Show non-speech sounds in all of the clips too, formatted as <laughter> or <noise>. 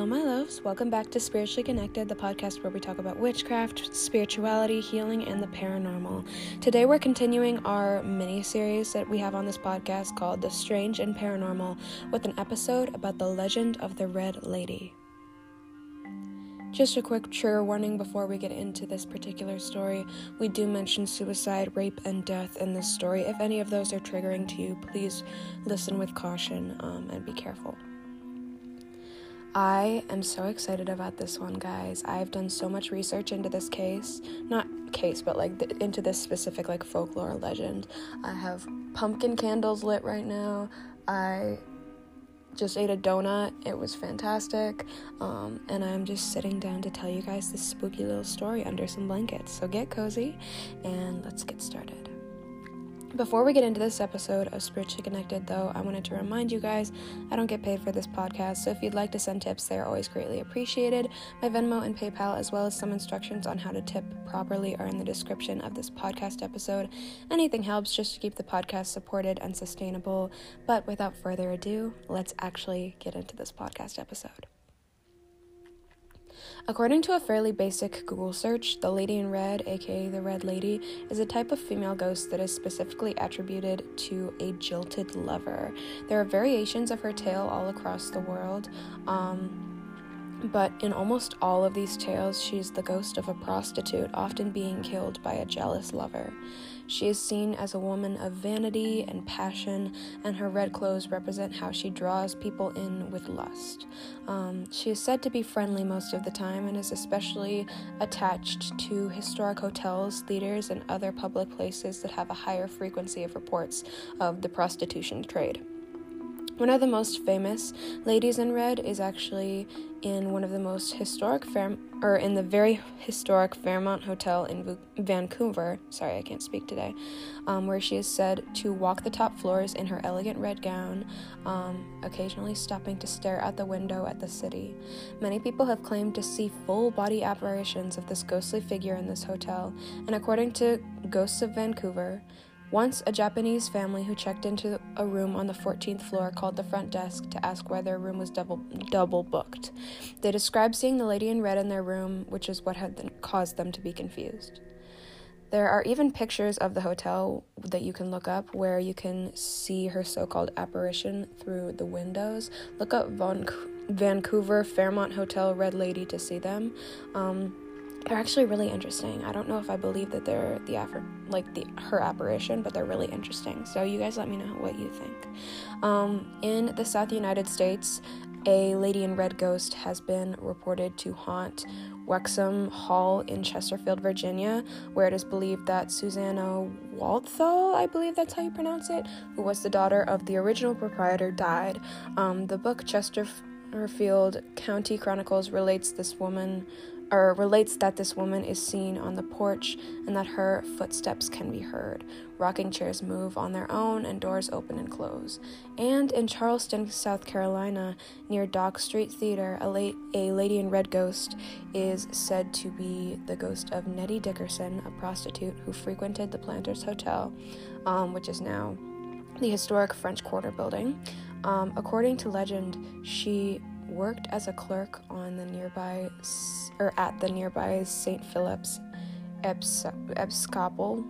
Hello, my loves. Welcome back to Spiritually Connected, the podcast where we talk about witchcraft, spirituality, healing, and the paranormal. Today, we're continuing our mini series that we have on this podcast called The Strange and Paranormal with an episode about the legend of the Red Lady. Just a quick trigger warning before we get into this particular story. We do mention suicide, rape, and death in this story. If any of those are triggering to you, please listen with caution um, and be careful. I am so excited about this one, guys. I've done so much research into this case. Not case, but like the, into this specific like folklore legend. I have pumpkin candles lit right now. I just ate a donut. It was fantastic. Um, and I'm just sitting down to tell you guys this spooky little story under some blankets. So get cozy and let's get started. Before we get into this episode of Spiritually Connected, though, I wanted to remind you guys I don't get paid for this podcast, so if you'd like to send tips, they are always greatly appreciated. My Venmo and PayPal, as well as some instructions on how to tip properly, are in the description of this podcast episode. Anything helps just to keep the podcast supported and sustainable. But without further ado, let's actually get into this podcast episode. According to a fairly basic Google search, the Lady in Red, aka the Red Lady, is a type of female ghost that is specifically attributed to a jilted lover. There are variations of her tale all across the world. Um, but in almost all of these tales, she's the ghost of a prostitute, often being killed by a jealous lover. She is seen as a woman of vanity and passion, and her red clothes represent how she draws people in with lust. Um, she is said to be friendly most of the time and is especially attached to historic hotels, theaters, and other public places that have a higher frequency of reports of the prostitution trade. One of the most famous ladies in red is actually in one of the most historic Fair or in the very historic Fairmont Hotel in Vancouver. Sorry, I can't speak today. Um, where she is said to walk the top floors in her elegant red gown, um, occasionally stopping to stare out the window at the city. Many people have claimed to see full body apparitions of this ghostly figure in this hotel, and according to Ghosts of Vancouver, once, a Japanese family who checked into a room on the 14th floor called the front desk to ask why their room was double, double booked. They described seeing the lady in red in their room, which is what had caused them to be confused. There are even pictures of the hotel that you can look up where you can see her so called apparition through the windows. Look up Von- Vancouver Fairmont Hotel Red Lady to see them. Um, they're actually really interesting. I don't know if I believe that they're the Afri- like the her apparition, but they're really interesting. So you guys let me know what you think. Um, in the South United States, a lady in red ghost has been reported to haunt Wrexham Hall in Chesterfield, Virginia, where it is believed that Susanna Walthall, I believe that's how you pronounce it, who was the daughter of the original proprietor, died. Um, the book Chesterfield County Chronicles relates this woman or relates that this woman is seen on the porch and that her footsteps can be heard. Rocking chairs move on their own and doors open and close. And in Charleston, South Carolina, near Dock Street Theater, a, a lady in red ghost is said to be the ghost of Nettie Dickerson, a prostitute who frequented the Planters Hotel, um, which is now the historic French Quarter building. Um, according to legend, she worked as a clerk on the nearby or at the nearby St. Philip's Episcopal Episcopal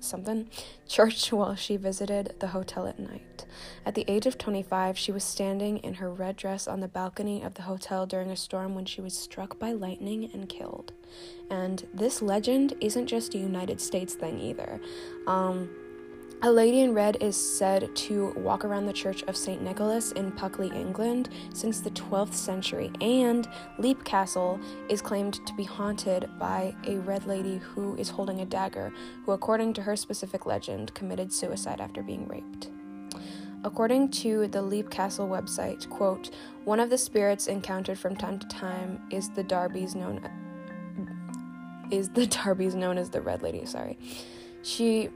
something <laughs> church while she visited the hotel at night. At the age of 25, she was standing in her red dress on the balcony of the hotel during a storm when she was struck by lightning and killed. And this legend isn't just a United States thing either. Um, a lady in red is said to walk around the Church of St. Nicholas in Pluckley, England, since the 12th century, and Leap Castle is claimed to be haunted by a red lady who is holding a dagger, who, according to her specific legend, committed suicide after being raped. According to the Leap Castle website, quote, one of the spirits encountered from time to time is the Darby's known is the Darby's known as the Red Lady, sorry. She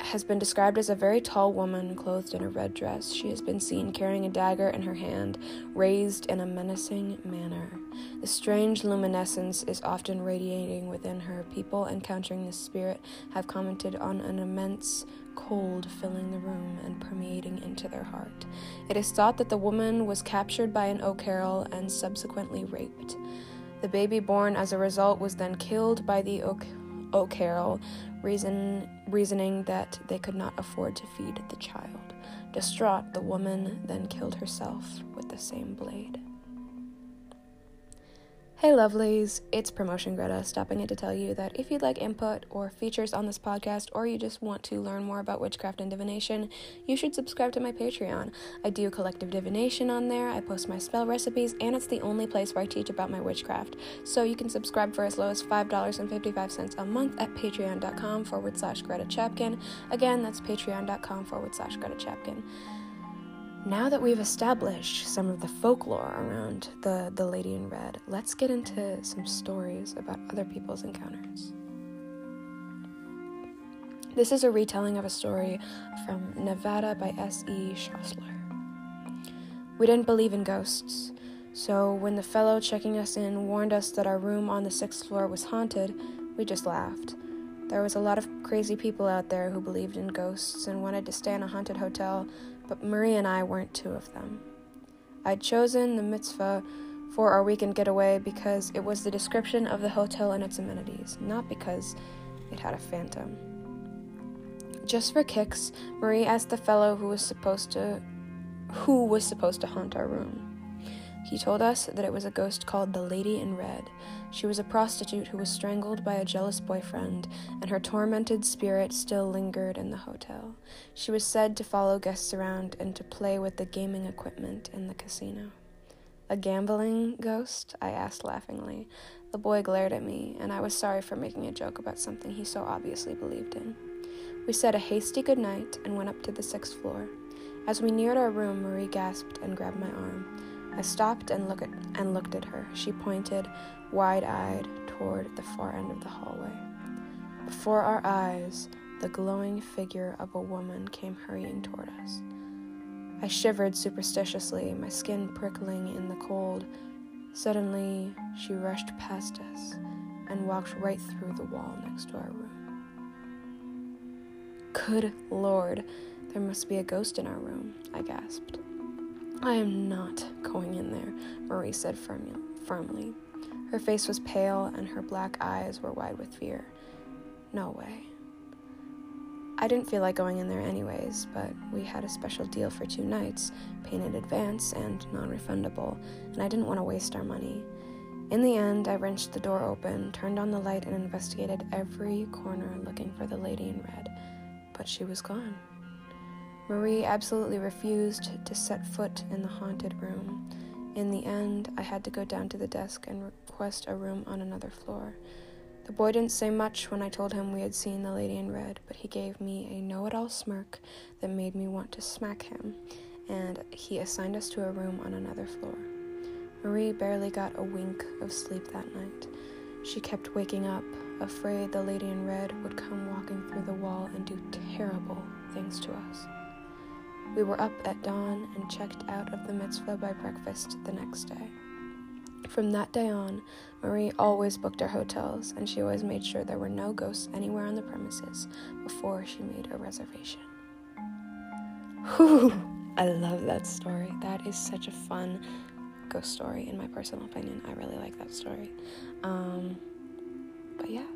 has been described as a very tall woman clothed in a red dress. She has been seen carrying a dagger in her hand, raised in a menacing manner. The strange luminescence is often radiating within her. People encountering this spirit have commented on an immense cold filling the room and permeating into their heart. It is thought that the woman was captured by an O'Carroll and subsequently raped. The baby born as a result was then killed by the O'Carroll, reason, reasoning that they could not afford to feed the child. Distraught, the woman then killed herself with the same blade. Hey lovelies, it's Promotion Greta stopping in to tell you that if you'd like input or features on this podcast, or you just want to learn more about witchcraft and divination, you should subscribe to my Patreon. I do collective divination on there, I post my spell recipes, and it's the only place where I teach about my witchcraft. So you can subscribe for as low as $5.55 a month at patreon.com forward slash Greta Chapkin. Again, that's patreon.com forward slash Greta Chapkin. Now that we've established some of the folklore around the, the Lady in Red, let's get into some stories about other people's encounters. This is a retelling of a story from Nevada by S.E. Schlosser. We didn't believe in ghosts, so when the fellow checking us in warned us that our room on the sixth floor was haunted, we just laughed. There was a lot of crazy people out there who believed in ghosts and wanted to stay in a haunted hotel but Marie and I weren't two of them. I'd chosen the Mizpah for our weekend getaway because it was the description of the hotel and its amenities, not because it had a phantom. Just for kicks, Marie asked the fellow who was supposed to who was supposed to haunt our room. He told us that it was a ghost called the Lady in Red. She was a prostitute who was strangled by a jealous boyfriend, and her tormented spirit still lingered in the hotel. She was said to follow guests around and to play with the gaming equipment in the casino. A gambling ghost? I asked laughingly. The boy glared at me, and I was sorry for making a joke about something he so obviously believed in. We said a hasty good night and went up to the sixth floor. As we neared our room, Marie gasped and grabbed my arm. I stopped and, look at, and looked at her. She pointed, wide eyed, toward the far end of the hallway. Before our eyes, the glowing figure of a woman came hurrying toward us. I shivered superstitiously, my skin prickling in the cold. Suddenly, she rushed past us and walked right through the wall next to our room. Good Lord, there must be a ghost in our room, I gasped. I am not going in there, Marie said firmly. Her face was pale and her black eyes were wide with fear. No way. I didn't feel like going in there anyways, but we had a special deal for two nights, paid in advance and non refundable, and I didn't want to waste our money. In the end, I wrenched the door open, turned on the light, and investigated every corner looking for the lady in red, but she was gone. Marie absolutely refused to set foot in the haunted room. In the end, I had to go down to the desk and request a room on another floor. The boy didn't say much when I told him we had seen the lady in red, but he gave me a know it all smirk that made me want to smack him, and he assigned us to a room on another floor. Marie barely got a wink of sleep that night. She kept waking up, afraid the lady in red would come walking through the wall and do terrible things to us. We were up at dawn and checked out of the Mizpah by breakfast the next day. From that day on, Marie always booked our hotels, and she always made sure there were no ghosts anywhere on the premises before she made a reservation. Whew! I love that story. That is such a fun ghost story, in my personal opinion. I really like that story. Um, but yeah.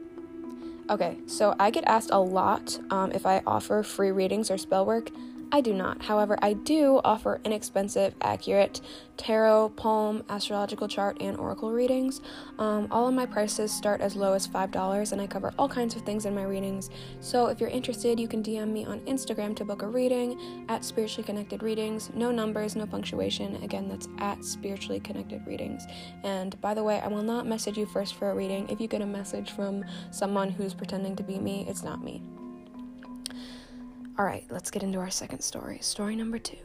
Okay, so I get asked a lot um, if I offer free readings or spell work. I do not. However, I do offer inexpensive, accurate tarot, palm, astrological chart, and oracle readings. Um, all of my prices start as low as $5, and I cover all kinds of things in my readings. So if you're interested, you can DM me on Instagram to book a reading at Spiritually Connected Readings. No numbers, no punctuation. Again, that's at Spiritually Connected Readings. And by the way, I will not message you first for a reading. If you get a message from someone who's pretending to be me, it's not me. All right, let's get into our second story. Story number two.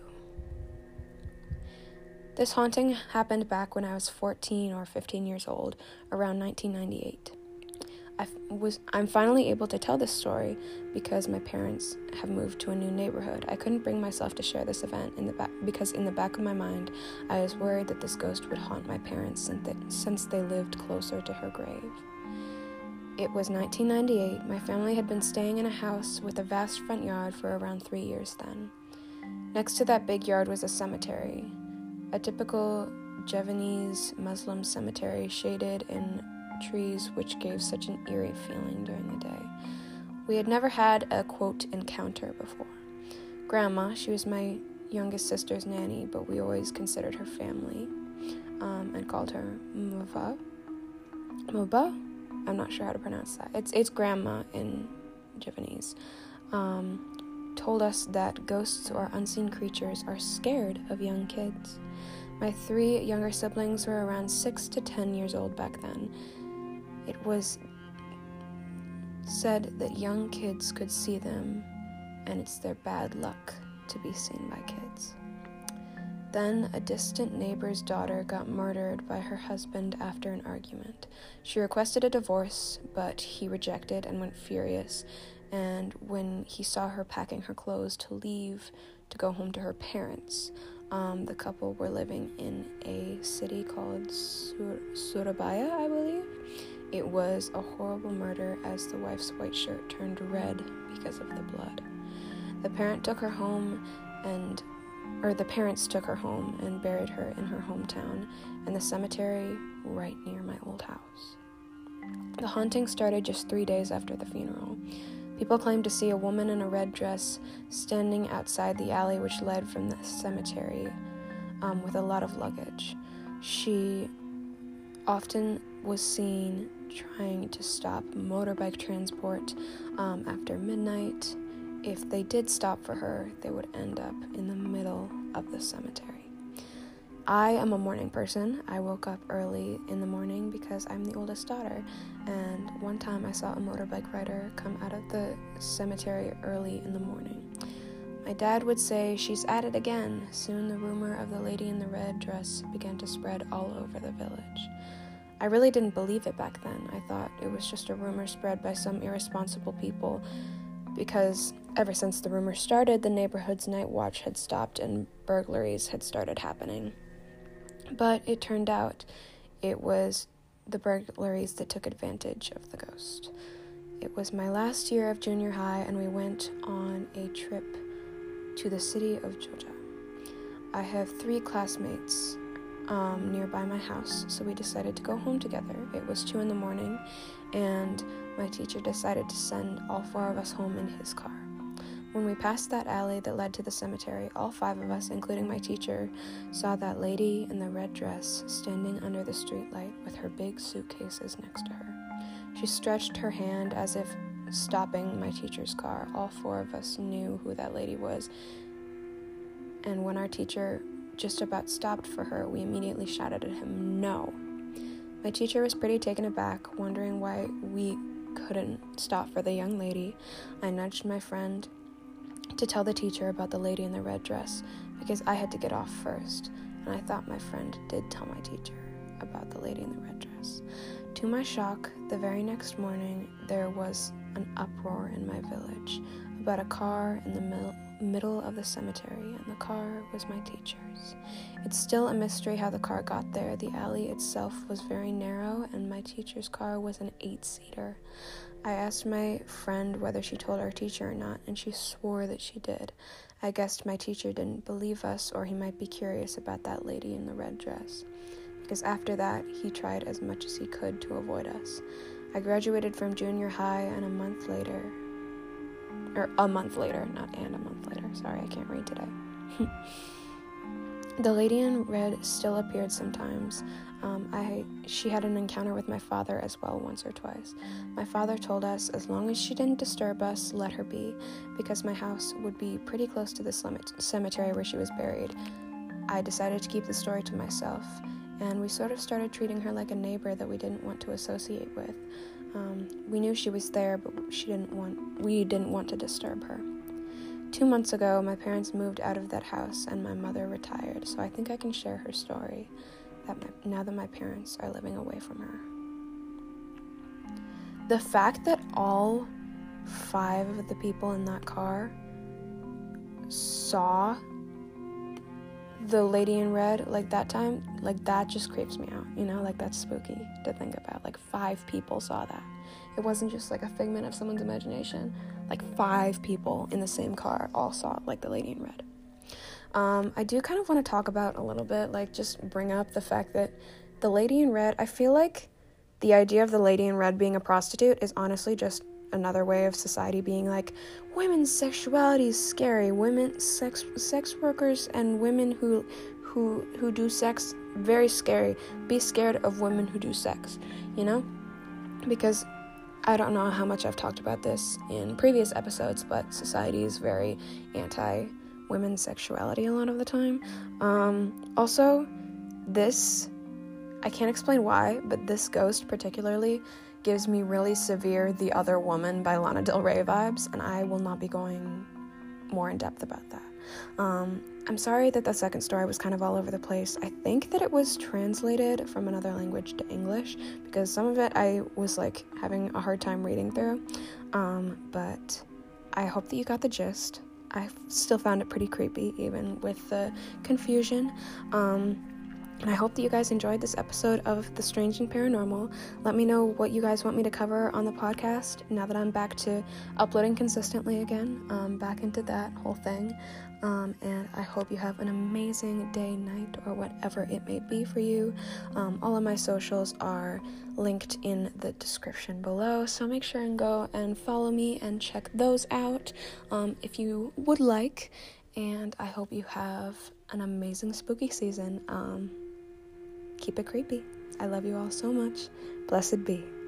This haunting happened back when I was 14 or 15 years old, around 1998. I was I'm finally able to tell this story because my parents have moved to a new neighborhood. I couldn't bring myself to share this event in the back because in the back of my mind, I was worried that this ghost would haunt my parents since they, since they lived closer to her grave. It was 1998. My family had been staying in a house with a vast front yard for around 3 years then. Next to that big yard was a cemetery, a typical Javanese Muslim cemetery shaded in trees, which gave such an eerie feeling during the day. We had never had a quote encounter before. Grandma, she was my youngest sister's nanny, but we always considered her family um, and called her Muva. Muba? I'm not sure how to pronounce that. It's it's grandma in Japanese. Um, told us that ghosts or unseen creatures are scared of young kids. My three younger siblings were around six to ten years old back then, it was said that young kids could see them, and it's their bad luck to be seen by kids. Then a distant neighbor's daughter got murdered by her husband after an argument. She requested a divorce, but he rejected and went furious. And when he saw her packing her clothes to leave to go home to her parents, um, the couple were living in a city called Sur- Surabaya, I believe. It was a horrible murder as the wife's white shirt turned red because of the blood. The parent took her home and or the parents took her home and buried her in her hometown in the cemetery right near my old house. The haunting started just 3 days after the funeral. People claimed to see a woman in a red dress standing outside the alley which led from the cemetery um, with a lot of luggage. She often was seen trying to stop motorbike transport um, after midnight. If they did stop for her, they would end up in the middle of the cemetery. I am a morning person. I woke up early in the morning because I'm the oldest daughter. And one time I saw a motorbike rider come out of the cemetery early in the morning. My dad would say, She's at it again. Soon the rumor of the lady in the red dress began to spread all over the village. I really didn't believe it back then. I thought it was just a rumor spread by some irresponsible people because ever since the rumor started, the neighborhood's night watch had stopped and burglaries had started happening. But it turned out it was the burglaries that took advantage of the ghost. It was my last year of junior high, and we went on a trip to the city of Georgia. I have three classmates um, nearby my house, so we decided to go home together. It was 2 in the morning, and my teacher decided to send all four of us home in his car. When we passed that alley that led to the cemetery, all five of us, including my teacher, saw that lady in the red dress standing under the streetlight with her big suitcases next to her. She stretched her hand as if stopping my teacher's car. All four of us knew who that lady was. And when our teacher just about stopped for her, we immediately shouted at him, No. My teacher was pretty taken aback, wondering why we couldn't stop for the young lady. I nudged my friend to tell the teacher about the lady in the red dress because I had to get off first, and I thought my friend did tell my teacher about the lady in the red dress. To my shock, the very next morning there was an uproar in my village about a car in the middle middle of the cemetery, and the car was my teacher's. It's still a mystery how the car got there. The alley itself was very narrow, and my teacher's car was an eight seater. I asked my friend whether she told our teacher or not, and she swore that she did. I guessed my teacher didn't believe us, or he might be curious about that lady in the red dress. Because after that, he tried as much as he could to avoid us. I graduated from junior high, and a month later, or a month later, not and a month later. Sorry, I can't read today. <laughs> the lady in red still appeared sometimes. Um, I she had an encounter with my father as well once or twice. My father told us as long as she didn't disturb us, let her be, because my house would be pretty close to the cemetery where she was buried. I decided to keep the story to myself, and we sort of started treating her like a neighbor that we didn't want to associate with. Um, we knew she was there, but she didn't want. We didn't want to disturb her. Two months ago, my parents moved out of that house, and my mother retired. So I think I can share her story. That my, now that my parents are living away from her. the fact that all five of the people in that car saw the lady in red like that time like that just creeps me out you know? Like that's spooky to think about. Like five people saw that. It wasn't just like a figment of someone's imagination. Like five people in the same car all saw like the lady in red. Um, i do kind of want to talk about a little bit like just bring up the fact that the lady in red i feel like the idea of the lady in red being a prostitute is honestly just another way of society being like women's sexuality is scary. Women sex sex workers and women who who who do sex very scary. Be scared of women who do sex you know? Because I don't know how much I've talked about this in previous episodes, but society is very anti women's sexuality a lot of the time. Um, also, this, I can't explain why, but this ghost particularly gives me really severe The Other Woman by Lana Del Rey vibes, and I will not be going more in depth about that. Um, I'm sorry that the second story was kind of all over the place. I think that it was translated from another language to English because some of it I was like having a hard time reading through. Um, but I hope that you got the gist. I still found it pretty creepy, even with the confusion. Um, I hope that you guys enjoyed this episode of The Strange and Paranormal. Let me know what you guys want me to cover on the podcast now that I'm back to uploading consistently again, um, back into that whole thing. Um, and I hope you have an amazing day, night, or whatever it may be for you. Um, all of my socials are linked in the description below, so make sure and go and follow me and check those out um, if you would like. And I hope you have an amazing spooky season. Keep it creepy. I love you all so much. Blessed be.